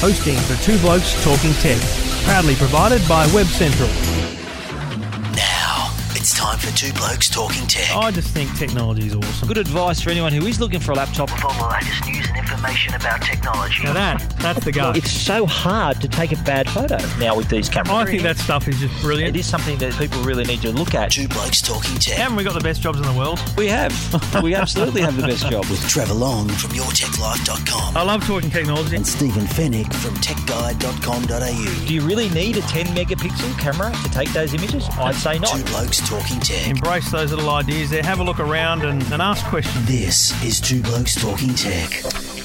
hosting for Two Blokes Talking Tech, proudly provided by Web Central. Now, it's time for Two Blokes Talking Tech. I just think technology is awesome. Good advice for anyone who is looking for a laptop. With all the latest news and information about technology. Now that, that's the go. It's so hard to take a bad photo now with these cameras. I think that stuff is just brilliant. It is something that people really need to look at. Two Blokes Talking Tech. Haven't we got the best jobs in the world? We have. We absolutely have the best job. With Trevor Long from YourTechLife.com. I love talking technology. and Stephen Fenech from TechGuide.com.au. Do you really need a 10 megapixel camera to take those images? I'd say not. Two not. Blokes Talking Tech. Embrace those little ideas there. Have a look around and, and ask questions. This is Two Blokes Talking Tech.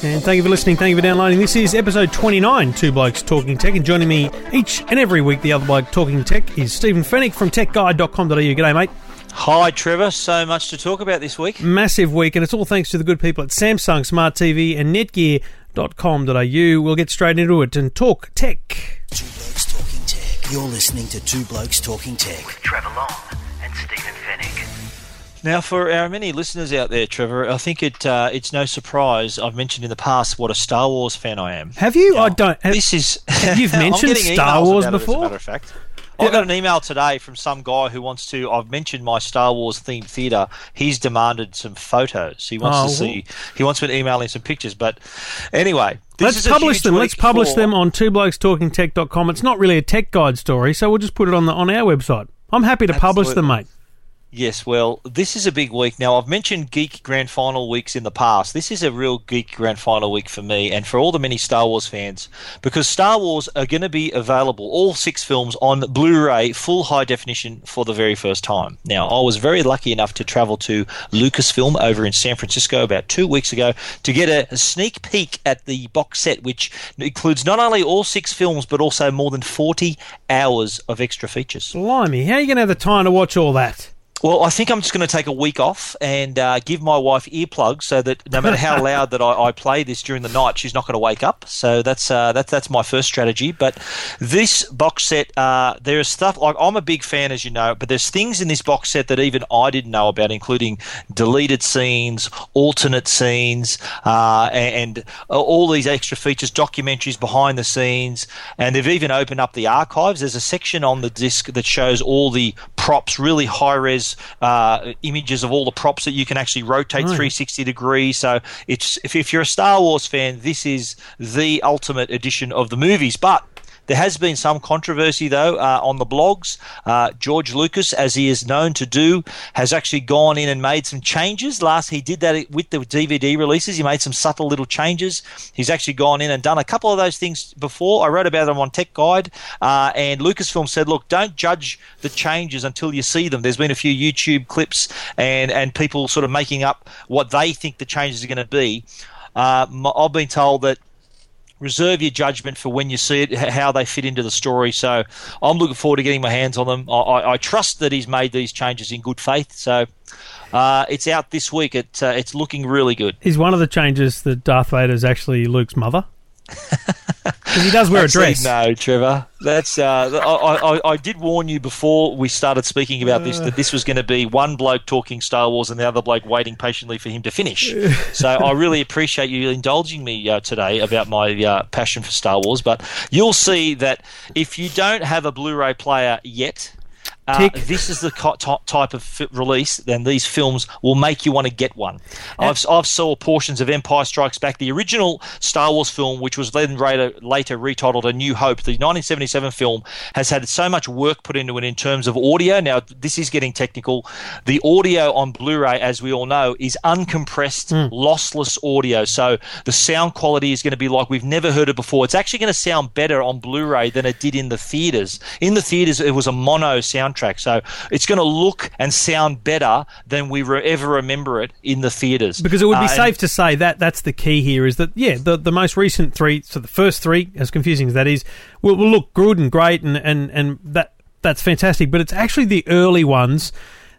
And thank you for listening. Thank you for downloading. This is episode 29, Two Blokes Talking Tech. And joining me each and every week, the other bloke talking tech is Stephen Fenech from techguide.com.au. G'day, mate. Hi, Trevor. So much to talk about this week. Massive week, and it's all thanks to the good people at Samsung Smart TV and Netgear.com.au. We'll get straight into it and talk tech. Two Blokes Talking Tech. You're listening to Two Blokes Talking Tech. with Trevor Long and Stephen Fenech. Now, for our many listeners out there, Trevor, I think it uh, it's no surprise. I've mentioned in the past what a Star Wars fan I am. Have you? I don't. Have, this is. you've mentioned Star Wars about it, before? As a matter of fact. I got an email today from some guy who wants to. I've mentioned my Star Wars themed theatre. He's demanded some photos. He wants Oh, to see. He wants me to email him some pictures. But anyway, this Let's is a publish huge them. week Let's publish for- them on twoblokestalkingtech.com. It's not really a tech guide story, so we'll just put it on the on our website. I'm happy to publish them, mate. Yes, well, this is a big week. Now, I've mentioned Geek Grand Final weeks in the past. This is a real Geek Grand Final week for me and for all the many Star Wars fans because Star Wars are going to be available, all six films, on Blu ray, full high definition for the very first time. Now, I was very lucky enough to travel to Lucasfilm over in San Francisco about two weeks ago to get a, sneak peek at the box set, which includes not only all six films but also more than 40 hours of extra features. Blimey, how are you going to have the time to watch all that? Well, I think I'm just going to take a week off and uh, give my wife earplugs so that no matter how loud that I, I play this during the night, she's not going to wake up. So that's uh, that's that's my first strategy. But this box set, uh, there is stuff like I'm a big fan, as you know, but there's things in this box set that even I didn't know about, including deleted scenes, alternate scenes, uh, and, and all these extra features, documentaries behind the scenes, and they've even opened up the archives. There's a section on the disc that shows all the props, really high res uh, images of all the props that you can actually rotate Right. 360 degrees. So it's if, if you're a Star Wars fan, this is the ultimate edition of the movies. But there has been some controversy, though, uh, on the blogs. Uh, George Lucas, as he is known to do, has actually gone in and made some changes. Last he did that with the DVD releases. He made some subtle little changes. He's actually gone in and done a couple of those things before. I wrote about them on Tech Guide, uh, and Lucasfilm said, "Look, don't judge the changes until you see them." There's been a few YouTube clips and and people sort of making up what they think the changes are going to be. Uh, I've been told that reserve your judgment for when you see it, how they fit into the story. So I'm looking forward to getting my hands on them. I, I, I trust that he's made these changes in good faith. So uh, it's out this week. It, uh, it's looking really good. Is one of the changes that Darth Vader is actually Luke's mother? Because he does wear a dress. No, Trevor. That's. Uh, I, I, I did warn you before we started speaking about this that this was going to be one bloke talking Star Wars and the other bloke waiting patiently for him to finish. so I really appreciate you indulging me uh, today about my uh, passion for Star Wars. But you'll see that if you don't have a Blu-ray player yet. Uh, this is the co- ty- type of fi- release, then these films will make you want to get one. I've, I've saw portions of Empire Strikes Back, the original Star Wars film, which was then later, later retitled A New Hope. The 1977 film has had so much work put into it in terms of audio. Now, this is getting technical. The audio on Blu-ray, as we all know, is uncompressed, lossless audio. So the sound quality is going to be like we've never heard it before. It's actually going to sound better on Blu-ray than it did in the theaters. In the theaters, it was a mono soundtrack, so it's going to look and sound better than we re- ever remember it in the theaters. Because it would be Uh, and- safe to say that that's the key here is that, yeah, the, the most recent three, so the first three, as confusing as that is, will, will look good and great and, and, and that that's fantastic. But it's actually the early ones,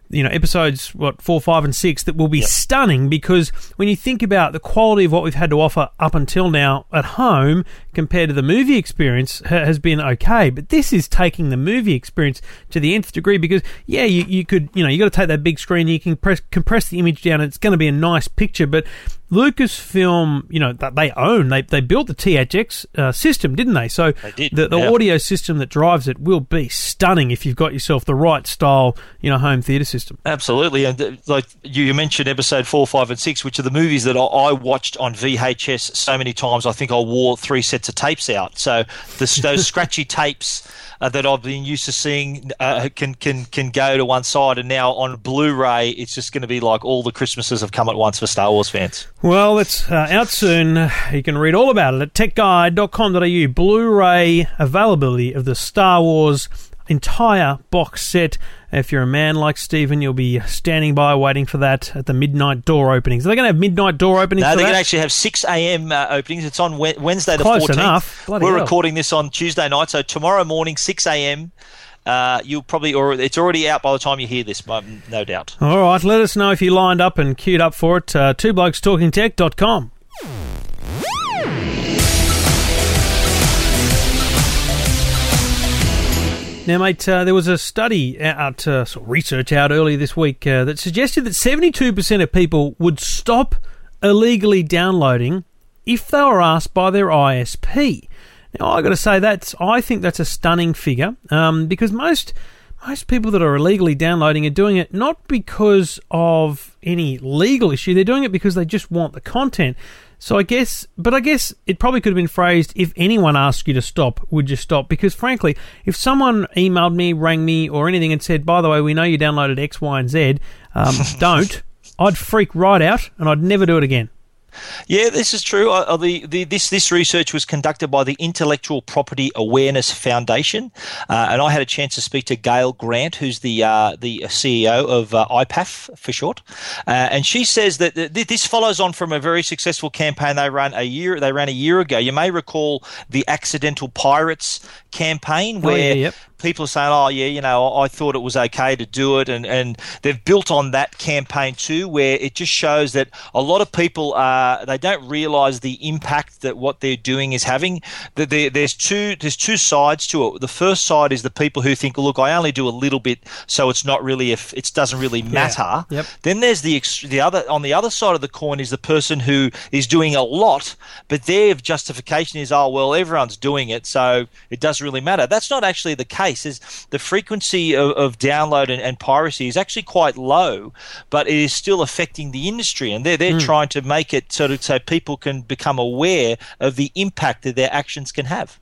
you know, episodes, what, four, five, and six, that will be stunning because when you think about the quality of what we've had to offer up until now at home compared to the movie experience has been okay. But this is taking the movie experience to the nth degree because, yeah, you, you could, you know, you got to take that big screen, you can press, compress the image down, and it's going to be a nice picture, but Lucasfilm, you know, that they own. They they built the THX uh, system, didn't they? So They did, the, the yeah. audio system that drives it will be stunning if you've got yourself the right style, you know, home theater system. Absolutely, and uh, like you, mentioned, episode four, five, and six, which are the movies that I, I watched on VHS so many times. I think I wore three sets of tapes out. So the, those scratchy tapes uh, that I've been used to seeing uh, can can can go to one side, and now on Blu-ray, it's just going to be like all the Christmases have come at once for Star Wars fans. Well, it's uh, out soon. You can read all about it at techguide.com.au. Blu-ray availability of the Star Wars entire box set. If you're a man like Stephen, you'll be standing by waiting for that at the midnight door openings. Are they going to have midnight door openings No, they're going to actually have 6 a.m. Uh, openings. It's on Wednesday the Close 14th. enough. Bloody We're hell. recording this on Tuesday night, so tomorrow morning, 6 a.m. Uh, you'll probably, or it's already out by the time you hear this, um, no doubt. All right, let us know if you lined up and queued up for it. Uh, twoblokestalkingtech.com. Now, mate, uh, there was a study out, uh, sort of research out earlier this week uh, that suggested that 72% of people would stop illegally downloading if they were asked by their ISP. Now, I got to say that's I think that's a stunning figure um, because most most people that are illegally downloading are doing it not because of any legal issue. They're doing it because they just want the content. So I guess, but I guess it probably could have been phrased: if anyone asked you to stop, would you stop? Because frankly, if someone emailed me, rang me, or anything and said, "By the way, we know you downloaded X, Y, and Z," um, don't. I'd freak right out, and I'd never do it again. Yeah, this is true. Uh, uh, the, the, this this research was conducted by the Intellectual Property Awareness Foundation, uh, and I had a chance to speak to Gail Grant, who's the uh, the CEO of uh, IPAF for short, uh, and she says that th- this follows on from a very successful campaign they ran a year they ran a year ago. You may recall the Accidental Pirates campaign, Oh, yeah, where yep. People are saying, "Oh, yeah, you know, I thought it was okay to do it," and and they've built on that campaign too, where it just shows that a lot of people uh, they don't realise the impact that what they're doing is having. That there's two there's two sides to it. The first side is the people who think, "Look, I only do a little bit, so it's not really if it doesn't really matter." Yep. Then there's the the other on the other side of the coin is the person who is doing a lot, but their justification is, "Oh, well, everyone's doing it, so it doesn't really matter." That's not actually the case. Is the frequency of, of download and, and piracy is actually quite low, but it is still affecting the industry, and they're they're trying to make it sort of so people can become aware of the impact that their actions can have.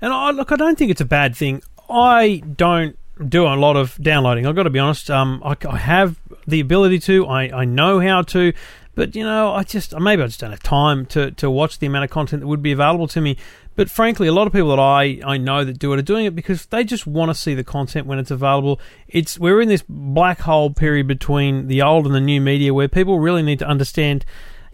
And I look, I don't think it's a bad thing. I don't do a lot of downloading. I've got to be honest. Um, I, I have the ability to. I, I know how to, but you know, I just maybe I just don't have time to, to watch the amount of content that would be available to me. But frankly, a lot of people that I, I know that do it are doing it because they just want to see the content when it's available. It's we're in this black hole period between the old and the new media where people really need to understand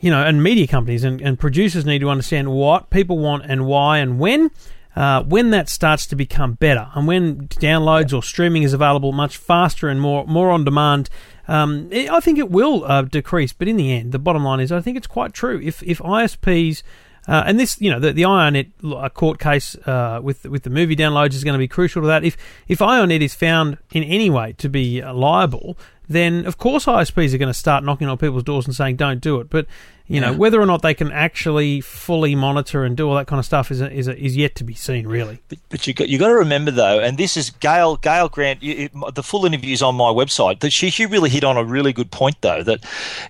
you know, and media companies and, and producers need to understand what people want and why and when. Uh, when that starts to become better, and when downloads or streaming is available much faster and more more on demand, um, it, I think it will uh, decrease. But in the end, the bottom line is, I think it's quite true. If if ISPs uh, and this, you know, the, the iiNet uh, court case uh, with with the movie downloads is going to be crucial to that. If if iiNet is found in any way to be uh, liable, then of course ISPs are going to start knocking on people's doors and saying don't do it. But you know, whether or not they can actually fully monitor and do all that kind of stuff is a, is a, is yet to be seen. Really, But, but you got you got to remember though, and this is Gail Gail Grant. You, it, the full interview is on my website. That she she really hit on a really good point though. That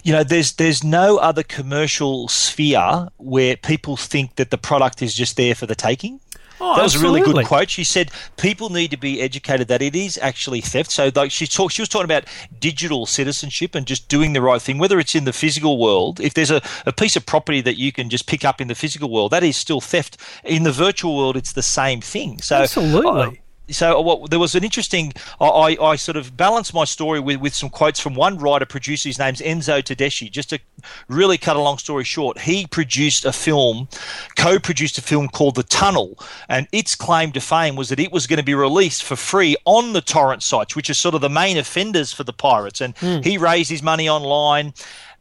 you know there's there's no other commercial sphere where people think that the product is just there for the taking. Oh, that was a really good quote. She said people need to be educated that it is actually theft. So like she talked, she was talking about digital citizenship and just doing the right thing, whether it's in the physical world. If there's a, a piece of property that you can just pick up in the physical world, that is still theft. In the virtual world, it's the same thing. So Absolutely. uh, so uh, what, there was an interesting. I, I sort of balanced my story with, with some quotes from one writer producer. His name's Enzo Tedeschi. Just to really cut a long story short, he produced a film, co-produced a film called The Tunnel, and its claim to fame was that it was going to be released for free on the torrent sites, which is sort of the main offenders for the pirates. And hmm. he raised his money online.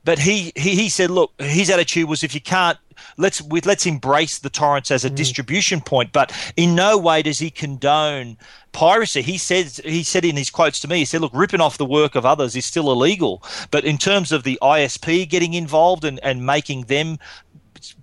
But he, he, he said, look, his attitude was if you can't let's we, let's embrace the torrents as a mm. distribution point. But in no way does he condone piracy. He says he said in his quotes to me, he said, "Look, ripping off the work of others is still illegal, but in terms of the ISP getting involved and, and making them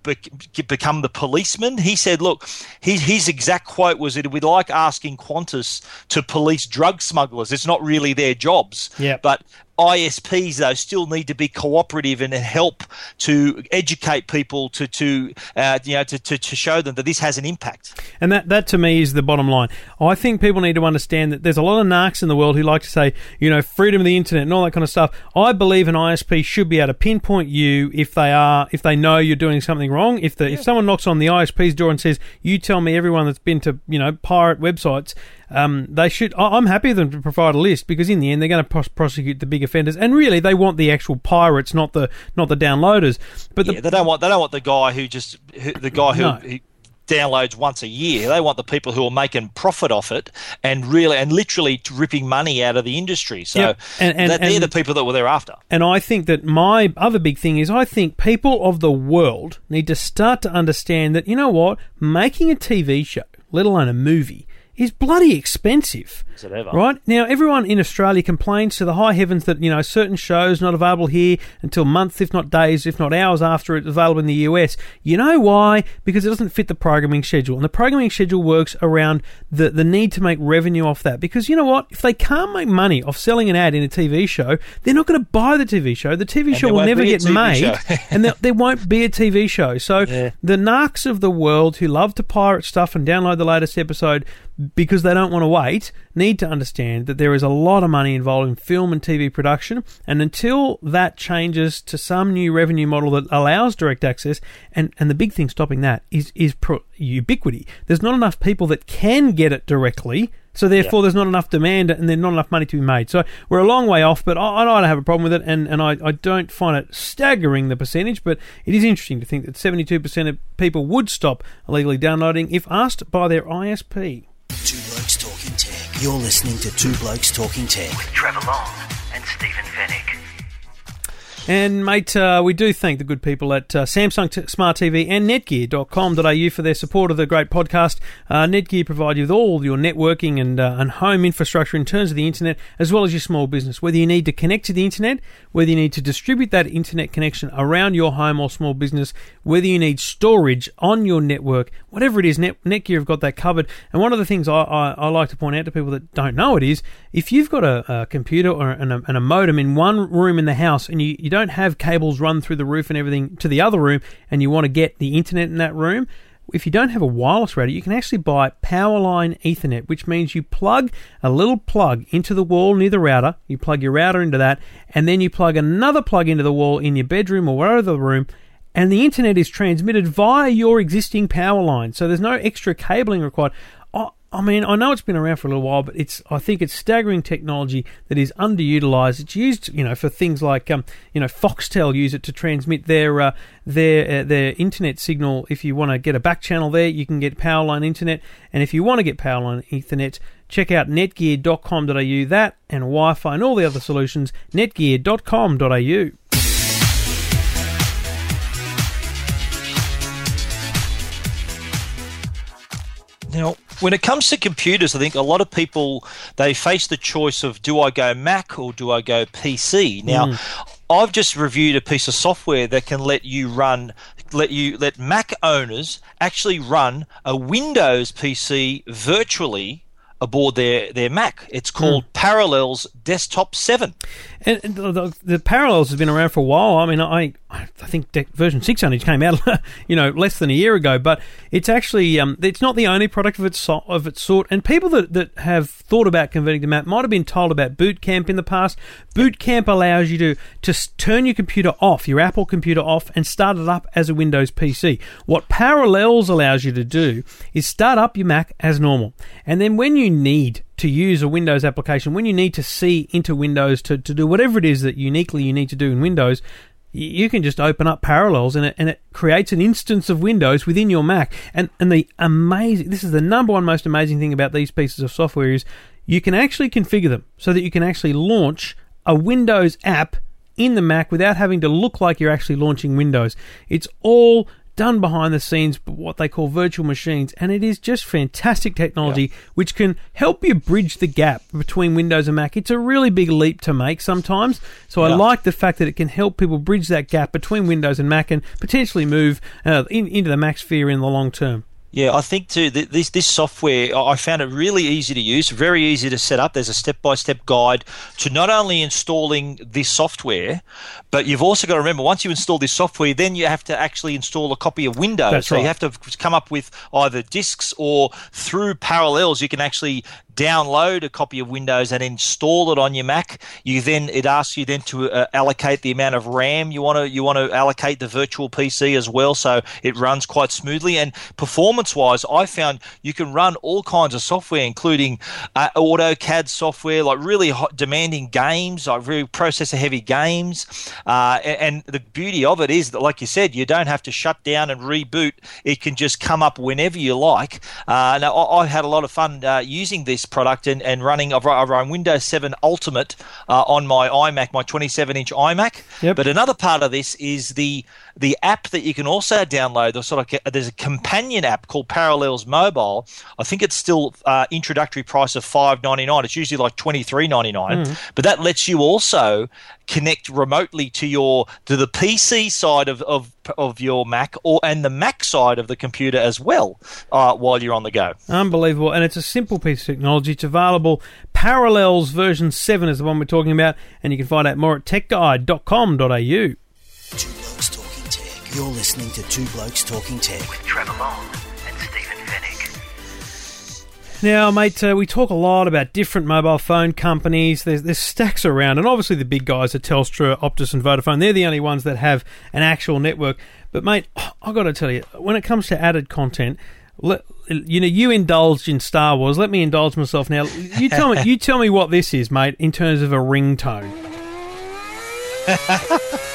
be- become the policeman. He said, "Look, his, his exact quote was it would like asking Qantas to police drug smugglers. It's not really their jobs. Yep. But ISPs though still need to be cooperative and help to educate people to to uh, you know to, to, to show them that this has an impact. And that, that to me is the bottom line. I think people need to understand that there's a lot of narcs in the world who like to say, you know, freedom of the internet and all that kind of stuff. I believe an ISP should be able to pinpoint you if they are, if they know you're doing something wrong. If the if someone knocks on the ISP's door and says, "You tell me everyone that's been to you know pirate websites," um, they should. I- I'm happy for them to provide a list because in the end they're going to pros- prosecute the big offenders, and really they want the actual pirates, not the not the downloaders. But the Yeah, they don't want they don't want the guy who just who, the guy who. No. who downloads once a year they want the people who are making profit off it and really and literally ripping money out of the industry so Yep. And- and- that, they're and- the people that were there after And I think that my other big thing is I think people of the world need to start to understand that, you know what, making a TV show, let alone a movie, is bloody expensive. Is it ever? Right? Now, everyone in Australia complains to the high heavens that, you know, certain shows not available here until months, if not days, if not hours after it's available in the US. You know why? Because it doesn't fit the programming schedule. And the programming schedule works around the, the need to make revenue off that. Because you know what? If they can't make money off selling an ad in a TV show, they're not going to buy the TV show. The TV show will never get made. and there, there won't be a TV show. So Yeah. the narcs of the world who love to pirate stuff and download the latest episode because they don't want to wait need to understand that there is a lot of money involved in film and TV production. And until that changes to some new revenue model that allows direct access, and, and the big thing stopping that is, is pro- ubiquity. There's not enough people that can get it directly. So therefore, there's not enough demand and there's not enough money to be made. So we're a long way off, but I, I don't have a problem with it, and, and I, I don't find it staggering the percentage. But it is interesting to think that 72% of people would stop illegally downloading if asked by their ISP. Two Blokes Talking Tech. You're listening to Two Blokes Talking Tech. with Trevor Long and Stephen Fenech. And, mate, uh, we do thank the good people at uh, Samsung t- Smart TV and Netgear.com.au for their support of the great podcast. Uh, Netgear provide you with all your networking and, uh, and home infrastructure in terms of the internet, as well as your small business. Whether you need to connect to the internet, whether you need to distribute that internet connection around your home or small business, whether you need storage on your network, whatever it is, Net- Netgear have got that covered. And one of the things I, I, I like to point out to people that don't know it is if you've got a, a computer or and a, and a modem in one room in the house and you, you don't have cables run through the roof and everything to the other room and you want to get the internet in that room, if you don't have a wireless router, you can actually buy Powerline Ethernet, which means you plug a little plug into the wall near the router, you plug your router into that, and then you plug another plug into the wall in your bedroom or wherever the room, and the internet is transmitted via your existing power line. So there's no extra cabling required. I, I mean, I know it's been around for a little while, but it's I think it's staggering technology that is underutilized. It's used, you know, for things like, um, you know, Foxtel use it to transmit their uh, their uh, their internet signal. If you want to get a back channel there, you can get Powerline Internet, and if you want to get Powerline Ethernet, check out netgear.com.au. That and Wi-Fi and all the other solutions, netgear.com.au. Now, when it comes to computers, I think a lot of people they face the choice of do I go Mac or do I go PC? Now, mm. I've just reviewed a piece of software that can let you run let you let Mac owners actually run a Windows PC virtually aboard their their Mac. It's mm. called Parallels Desktop 7. And the, the, the parallels has been around for a while. I mean, I I think version six only came out, you know, less than a year ago. But it's actually um, it's not the only product of its so- of its sort. And people that, that have thought about converting to Mac might have been told about Boot Camp in the past. Boot Camp allows you to to turn your computer off, your Apple computer off, and start it up as a Windows PC. What Parallels allows you to do is start up your Mac as normal, and then when you need to use a Windows application, when you need to see into Windows to, to do whatever it is that uniquely you need to do in Windows, you can just open up Parallels and it, and it creates an instance of Windows within your Mac. And, and the amazing, this is the number one most amazing thing about these pieces of software is you can actually configure them so that you can actually launch a Windows app in the Mac without having to look like you're actually launching Windows. It's all done behind the scenes, what they call virtual machines, and it is just fantastic technology which can help you bridge the gap between Windows and Mac. It's a really big leap to make sometimes, so I like the fact that it can help people bridge that gap between Windows and Mac and potentially move uh, in, into the Mac sphere in the long term. Yeah, I think too th- this this software I I found it really easy to use, very easy to set up. There's a step by step guide to not only installing this software, but you've also got to remember once you install this software, then you have to actually install a copy of Windows. That's so right. you have to come up with either disks or through Parallels, you can actually download a copy of Windows and install it on your Mac. You then it asks you then to uh, allocate the amount of RAM you want to you want to allocate the virtual PC as well, so it runs quite smoothly. And performance wise, I found you can run all kinds of software, including uh, AutoCAD software, like really hot, demanding games, like very processor heavy games. Uh, a- and, the beauty of it is that, like you said, you don't have to shut down and reboot. It can just come up whenever you like. Uh, now, I, I've had a lot of fun uh, using this product and, and running. I've, run- I've run Windows 7 Ultimate uh, on my iMac, my 27 inch iMac. Yep. But another part of this is the the app that you can also download. There's sort of there's a companion app called Parallels Mobile. I think it's still uh, introductory price of five ninety nine. It's usually like twenty three ninety nine. But that lets you also connect remotely to your to the PC side of of, of your Mac or and the Mac side of the computer as well uh, while you're on the go. Unbelievable. And it's a simple piece of technology. It's available. Parallels version 7 is the one we're talking about. And you can find out more at techguide.com.au. You're listening to Two Blokes Talking Tech. With Trevor Long and Stephen Fenech. Now, mate, uh, we talk a lot about different mobile phone companies. There's, there's stacks around, and obviously the big guys are Telstra, Optus, and Vodafone. They're the only ones that have an actual network. But, mate, I've got to tell you, when it comes to added content, let, you know, you indulged in Star Wars. Let me indulge myself now. You tell me, you tell me what this is, mate, in terms of a ringtone.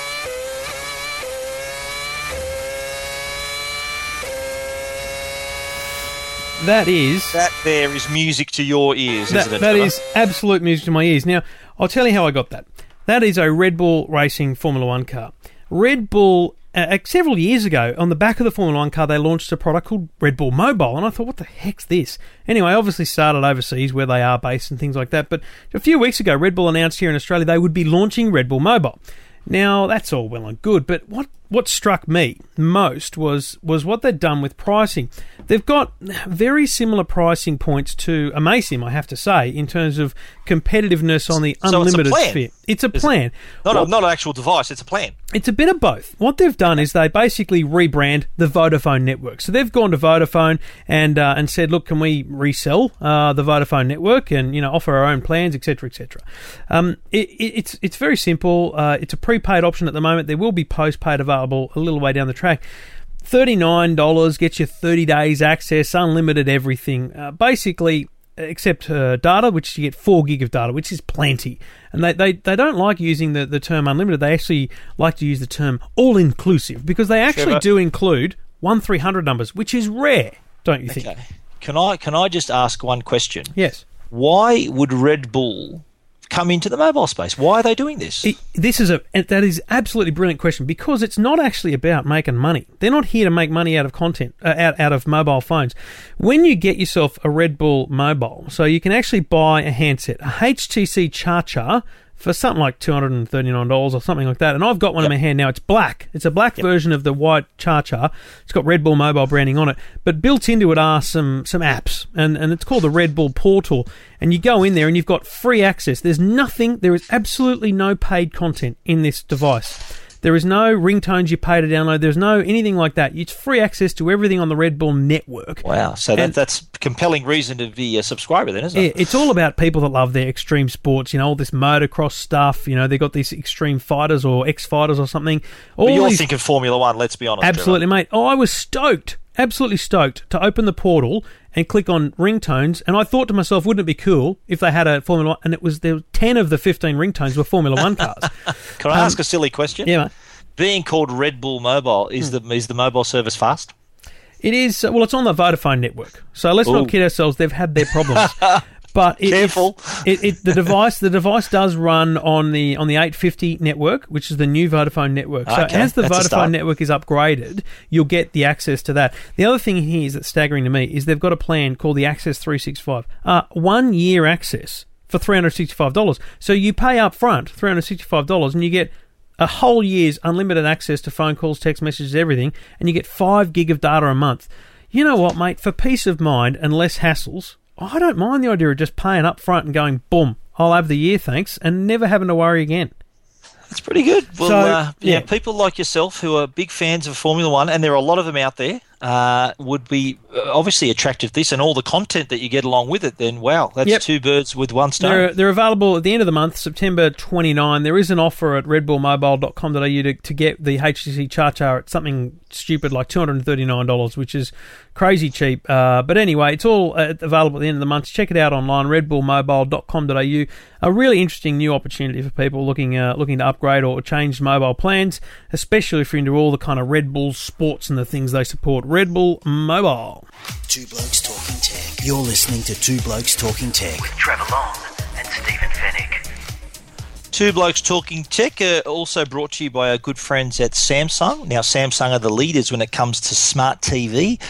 That is That there is music to your ears, that, isn't it? that Trevor? is absolute music to my ears. Now, I'll tell you how I got that. That is a Red Bull Racing Formula One car. Red Bull, uh, several years ago, on the back of the Formula One car, they launched a product called Red Bull Mobile, and I thought, what the heck's this? Anyway, obviously started overseas where they are based and things like that. But a few weeks ago, Red Bull announced here in Australia they would be launching Red Bull Mobile. Now that's all well and good, but what what struck me most was was what they'd done with pricing. They've got very similar pricing points to Amaysim, I have to say, in terms of competitiveness on the So it's unlimited plan. sphere. It's a plan. not, Well, a, not an actual device, it's a plan. it's a bit of both. What they've done is they basically rebrand the Vodafone network. So they've gone to Vodafone and uh, and said, look, can we resell uh, the Vodafone network and you know offer our own plans, etc., etc. Um, it, it, it's it's very simple. Uh, it's a prepaid option at the moment. There will be postpaid available a little way down the track. $39 gets you 30 days access, unlimited everything. Uh, basically, except uh, data, which you get 4 gig of data, which is plenty. And they, they, they don't like using the, the term unlimited. They actually like to use the term all inclusive because they actually Trevor. do include 1 300 numbers, which is rare, don't you think? Okay. Can I can I just ask one question? Yes. Why would Red Bull come into the mobile space? Why are they doing this? It- this is a that is absolutely brilliant question because it's not actually about making money. They're not here to make money out of content uh, out out of mobile phones. When you get yourself a Red Bull mobile, so you can actually buy a handset, a HTC ChaCha for something like two hundred and thirty nine dollars or something like that. And I've got one in my hand now. It's black. It's a black version of the white ChaCha. It's got Red Bull mobile branding on it, but built into it are some some apps, and and it's called the Red Bull Portal. And you go in there and you've got free access. There's nothing. There is absolutely no paid content in this device. There is no ringtones you pay to download. There's no anything like that. It's free access to everything on the Red Bull network. wow, so that, that's compelling reason to be a subscriber then, isn't Yeah, it? it's all about people that love their extreme sports. You know, all this motocross stuff. You know, they've got these extreme fighters or ex fighters or something. All But you're these- thinking Formula One, let's be honest. Trevor. Absolutely, mate. Oh, I was stoked, absolutely stoked to open the portal and click on ringtones. And I thought to myself, wouldn't it be cool if they had a Formula One? And it was there were ten of the fifteen ringtones were Formula One cars. Can I ask a silly question? Um, yeah, mate. Being called Red Bull Mobile, is Hmm. the is the mobile service fast? It is uh, well, it's on the Vodafone network. So let's Ooh. not kid ourselves. They've had their problems, But it, Careful. It, it, the device the device does run on the on the 850 network, which is the new Vodafone network. So Okay, as the Vodafone network is upgraded, you'll get the access to that. The other thing here is that's staggering to me is they've got a plan called the Access 365, uh, one year access for $365. So you pay up front $365 and you get a whole year's unlimited access to phone calls, text messages, everything, and you get five gig of data a month. You know what, mate? For peace of mind and less hassles, I don't mind the idea of just paying up front and going, boom, I'll have the year, thanks, and never having to worry again. That's pretty good. Well, So, uh, yeah, yeah. people like yourself who are big fans of Formula One, and there are a lot of them out there, uh, would be uh, obviously attracted to this and all the content that you get along with it. Then, wow, that's Yep. two birds with one stone. They're, they're available at the end of the month, September 29. There is an offer at redbullmobile.com.au to, to get the HTC ChaCha at something stupid like $239, which is crazy cheap. Uh, but anyway, it's all uh, available at the end of the month. Check it out online, redbullmobile.com.au. A really interesting new opportunity for people looking uh, looking to upgrade or change mobile plans, especially if you're into all the kind of Red Bull sports and the things they support. Red Bull Mobile. Two Blokes Talking Tech. You're listening to Two Blokes Talking Tech. With Trevor Long and Stephen Fenech. Two Blokes Talking Tech, uh, also brought to you by our good friends at Samsung. Now, Samsung are the leaders when it comes to smart TV.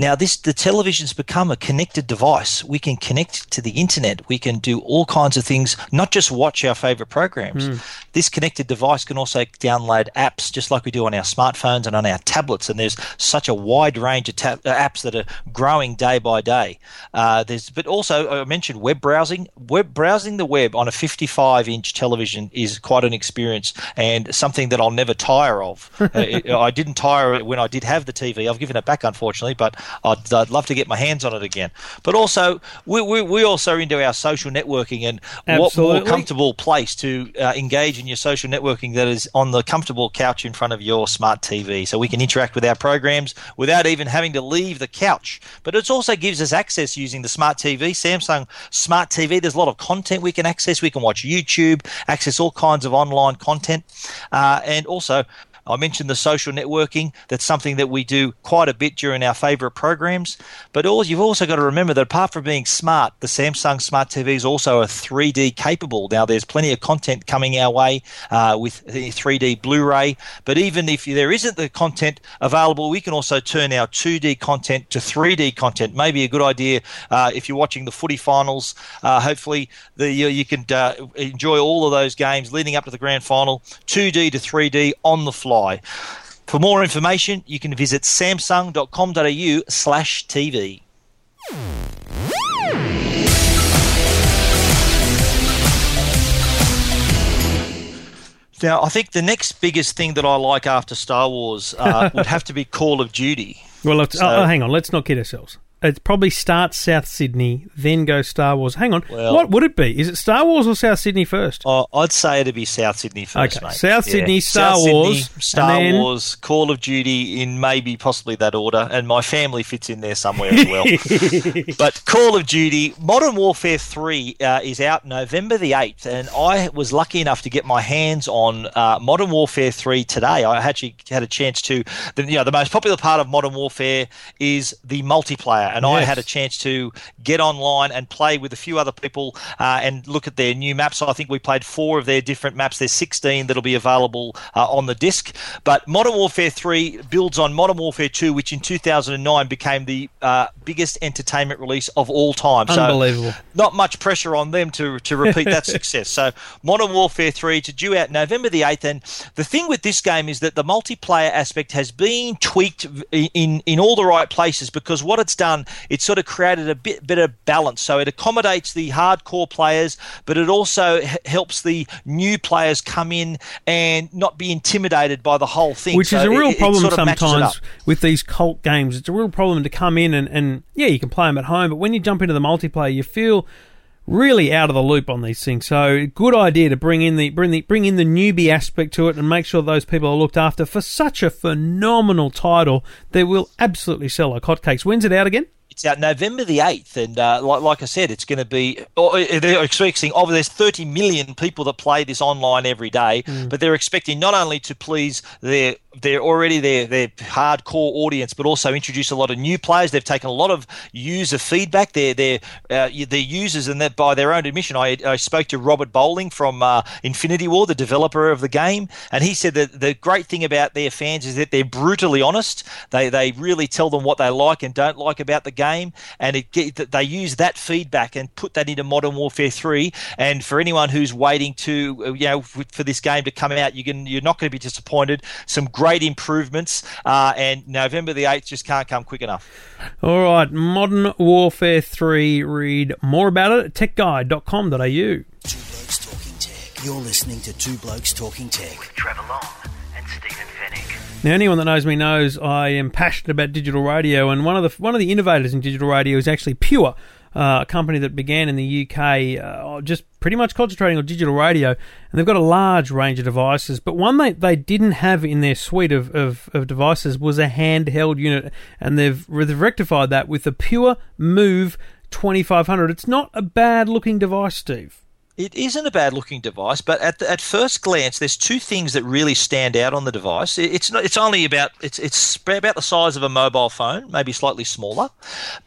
Now, this the television's become a connected device. We can connect to the internet. We can do all kinds of things, not just watch our favorite programs. This connected device can also download apps, just like we do on our smartphones and on our tablets. And there's such a wide range of ta- uh, apps that are growing day by day. Uh, there's, but also I mentioned web browsing. Web browsing the web on a 55-inch television is quite an experience and something that I'll never tire of. uh, it- I didn't tire when I did have the TV. I've given it back, unfortunately, but I'd, I'd love to get my hands on it again. But also, we, we, we also are into our social networking and what more comfortable place to uh, engage in your social networking that is on the comfortable couch in front of your smart TV. So we can interact with our programs without even having to leave the couch. But it also gives us access using the smart TV, Samsung Smart TV. There's a lot of content we can access. We can watch YouTube, access all kinds of online content, uh, and also I mentioned the social networking. That's something that we do quite a bit during our favourite programs. But all, you've also got to remember that apart from being smart, the Samsung Smart TV is also a 3D capable. Now, there's plenty of content coming our way uh, with the 3D Blu-ray. But even if there isn't the content available, we can also turn our 2D content to 3D content. Maybe a good idea uh, if you're watching the footy finals. Uh, hopefully, the, you, you can uh, enjoy all of those games leading up to the grand final, 2D to 3D on the fly. For more information, you can visit samsung.com.au slash TV. Now, I think the next biggest thing that I like after Star Wars uh, would have to be Call of Duty. Well, let's, So- oh, hang on. Let's not kid ourselves. It probably starts South Sydney, then goes Star Wars. Hang on. Well- what would it be? Is it Star Wars or South Sydney first? Oh, I'd say it'd be South Sydney first, Okay, mate. South Sydney, Star South Sydney, Wars, Star then- Wars, Call of Duty in maybe possibly that order, and my family fits in there somewhere as well. but Call of Duty, Modern Warfare 3 uh, is out November the 8th, and I was lucky enough to get my hands on uh, Modern Warfare 3 today. I actually had a chance to, the, you know, the most popular part of Modern Warfare is the multiplayer, and I had a chance to get online and play with a few other people uh, and look at their new maps. I think we played four of their different maps. There's 16 that'll be available uh, on the disc. But Modern Warfare 3 builds on Modern Warfare 2, which in 2009 became the uh, biggest entertainment release of all time. So Unbelievable. not much pressure on them to, to repeat that success. So Modern Warfare 3 to due out November the 8th. And the thing with this game is that the multiplayer aspect has been tweaked in, in all the right places because what it's done, it's sort of created a bit better balance. So it accommodates the hardcore players, but it also h- helps the new players come in and not be intimidated by the whole thing. Which is a real it- it problem sort of sometimes with these cult games. It's a real problem to come in and, and yeah, you can play them at home, but when you jump into the multiplayer, you feel really out of the loop on these things. So good idea to bring in the bring the bring in the newbie aspect to it and make sure those people are looked after for such a phenomenal title that will absolutely sell like hotcakes. When's it out again? It's out November the eighth, and uh, like, like I said, it's going to be. Or they're expecting. Oh, there's 30 million people that play this online every day, Mm. but they're expecting not only to please their they're already their their hardcore audience, but also introduce a lot of new players. They've taken a lot of user feedback. They're they're uh, their users, and that by their own admission, I, I spoke to Robert Bowling from uh, Infinity Ward, the developer of the game, and he said that the great thing about their fans is that they're brutally honest. They they really tell them what they like and don't like about the game, and it they use that feedback and put that into Modern Warfare Three. And for anyone who's waiting to uh, you know for this game to come out, you can you're not going to be disappointed. Some great improvements, uh, and November the eighth just can't come quick enough. All right, Modern Warfare 3. Read more about it at techguide.com.au. Two Blokes Talking Tech. You're listening to Two Blokes Talking Tech. with Trevor Long and Stephen Fenech. Now, anyone that knows me knows I am passionate about digital radio, and one of the one of the innovators in digital radio is actually Pure, uh, a company that began in the UK, uh, just pretty much concentrating on digital radio, and they've got a large range of devices. But one they, they didn't have in their suite of, of, of devices was a handheld unit, and they've, they've rectified that with the Pure Move 2500. It's not a bad looking device, Steve. It isn't a bad looking device, but at, the, at first glance, there's two things that really stand out on the device. It- It's not, it's only about it's it's about the size of a mobile phone, maybe slightly smaller.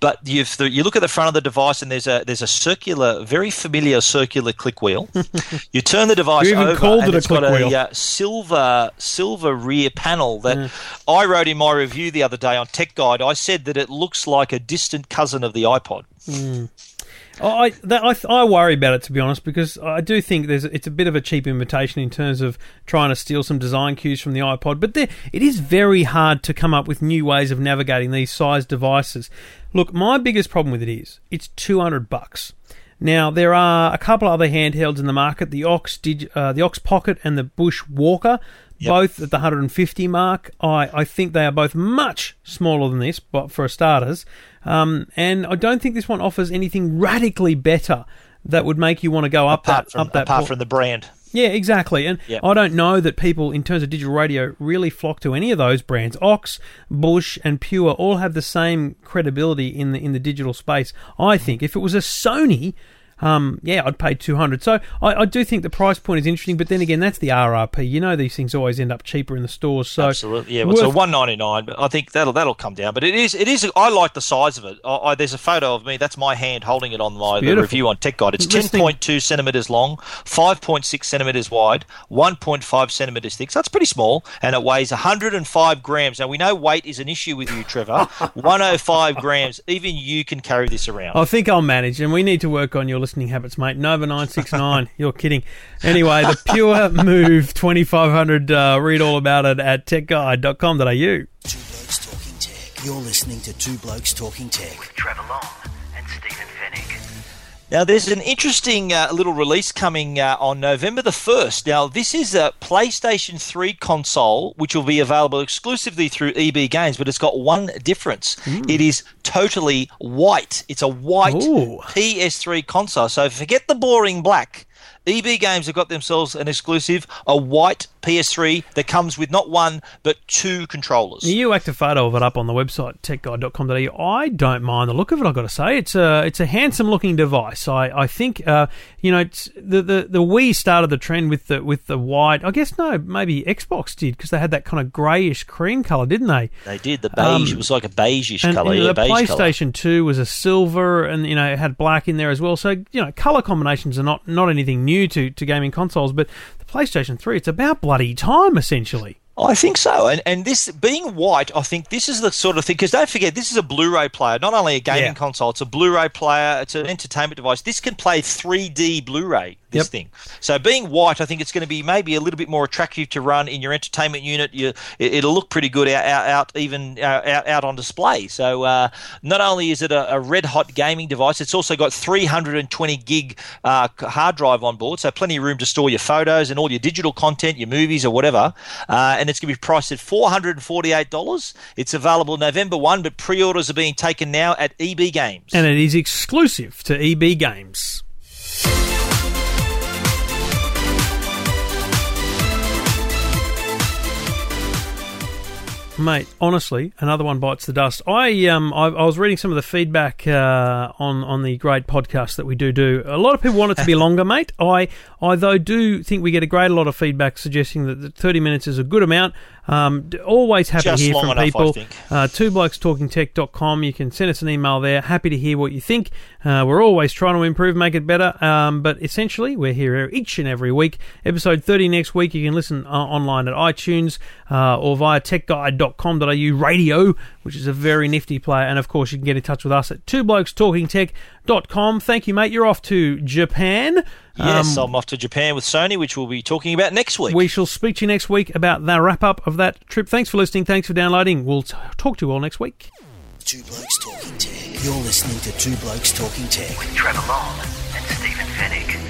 But you've the, you look at the front of the device, and there's a there's a circular, very familiar circular click wheel. you turn the device You even over, called and it a it's got a uh, silver silver rear panel that I wrote in my review the other day on Tech Guide. I said that it looks like a distant cousin of the iPod. I, that, I I worry about it to be honest because I do think there's it's a bit of a cheap imitation in terms of trying to steal some design cues from the iPod. But there, it is very hard to come up with new ways of navigating these size devices. Look, my biggest problem with it is it's two hundred bucks. Now there are a couple other handhelds in the market: the Ox, Dig, uh, the Ox Pocket, and the Bush Walker. Both at the 150 mark. I, I think they are both much smaller than this, but for starters. Um, and I don't think this one offers anything radically better that would make you want to go up Apart that from up that apart po- from the brand. yeah, exactly. And Yep. I don't know that people, in terms of digital radio, really flock to any of those brands. Ox, Bush, and Pure all have the same credibility in the in the digital space. I think if it was a Sony. Um, yeah, I'd pay two hundred. So I, I do think the price point is interesting, but then again, that's the RRP. You know, these things always end up cheaper in the stores. So Absolutely, yeah. Well, so one ninety nine, but I think that'll that'll come down. But it is it is. I like the size of it. I, I, there's a photo of me. That's my hand holding it on my the review on Tech Guide. It's ten Listening- point centimeters long, five point six centimeters wide, one point five centimeters thick. So that's pretty small, and it weighs hundred and five grams. Now we know weight is an issue with you, Trevor. one hundred five grams. Even you can carry this around. I think I'll manage, and we need to work on your listening habits, mate. Nova nine six nine. You're kidding. Anyway, the Pure Move twenty five hundred. Uh, read all about it at techguide.com.au. Two Blokes Talking Tech. You're listening to Two Blokes Talking Tech. with Trevor Long and Stephen Fenech. Now, there's an interesting uh, little release coming uh, on November the 1st. Now, this is a PlayStation 3 console, which will be available exclusively through EB Games, but it's got one difference. It is totally white. It's a white Ooh. PS3 console. So forget the boring black. EB Games have got themselves an exclusive, a white PS3 that comes with not one, but two controllers. You whacked a photo of it up on the website techguide.com.au. I don't mind the look of it. I've got to say it's a it's a handsome looking device. I I think uh, you know it's, the, the the Wii started the trend with the with the white. I guess no, maybe Xbox did because they had that kind of greyish cream color, didn't they? They did. The beige Um, it was like a beigeish And, color. and yeah, the beige colour. PlayStation Two was a silver, and you know it had black in there as well. So you know color combinations are not not anything new to to gaming consoles, but the PlayStation Three, it's about bloody time essentially. I think so, and and this being white, I think this is the sort of thing. Because don't forget, this is a Blu-ray player, not only a gaming Yeah. console. It's a Blu-ray player. It's an entertainment device. This can play 3D Blu-ray. This Yep. thing. So being white, I think it's going to be maybe a little bit more attractive to run in your entertainment unit. You, it, it'll look pretty good out, out, out even uh, out, out on display. So uh, not only is it a, a red hot gaming device, it's also got 320 gig uh, hard drive on board, so plenty of room to store your photos and all your digital content, your movies or whatever. Uh, and it's going to be priced at $448. It's available November 1, but pre-orders are being taken now at EB Games. And it is exclusive to EB Games. Mate, honestly, another one bites the dust. I um, I, I was reading some of the feedback uh, on on the great podcast that we do do. A lot of people want it to be longer, mate. I I though do think we get a great lot of feedback suggesting that the thirty minutes is a good amount. Um, always happy Just to hear from enough, people. Uh, two blokes talking tech.com. You can send us an email there. Happy to hear what you think. Uh, we're always trying to improve, make it better. Um, but essentially, we're here each and every week. Episode 30 next week. You can listen uh, online at iTunes uh, or via techguide.com.au radio, which is a very nifty player. And of course, you can get in touch with us at two blokes talking tech.com. Thank you, mate. You're off to Japan. Yes, Um, I'm off to Japan with Sony, which we'll be talking about next week. we shall speak to you next week about the wrap up of that trip. Thanks for listening. Thanks for downloading. We'll t- talk to you all next week. Two Blokes Talking Tech. You're listening to Two Blokes Talking Tech. With Trevor Long and Stephen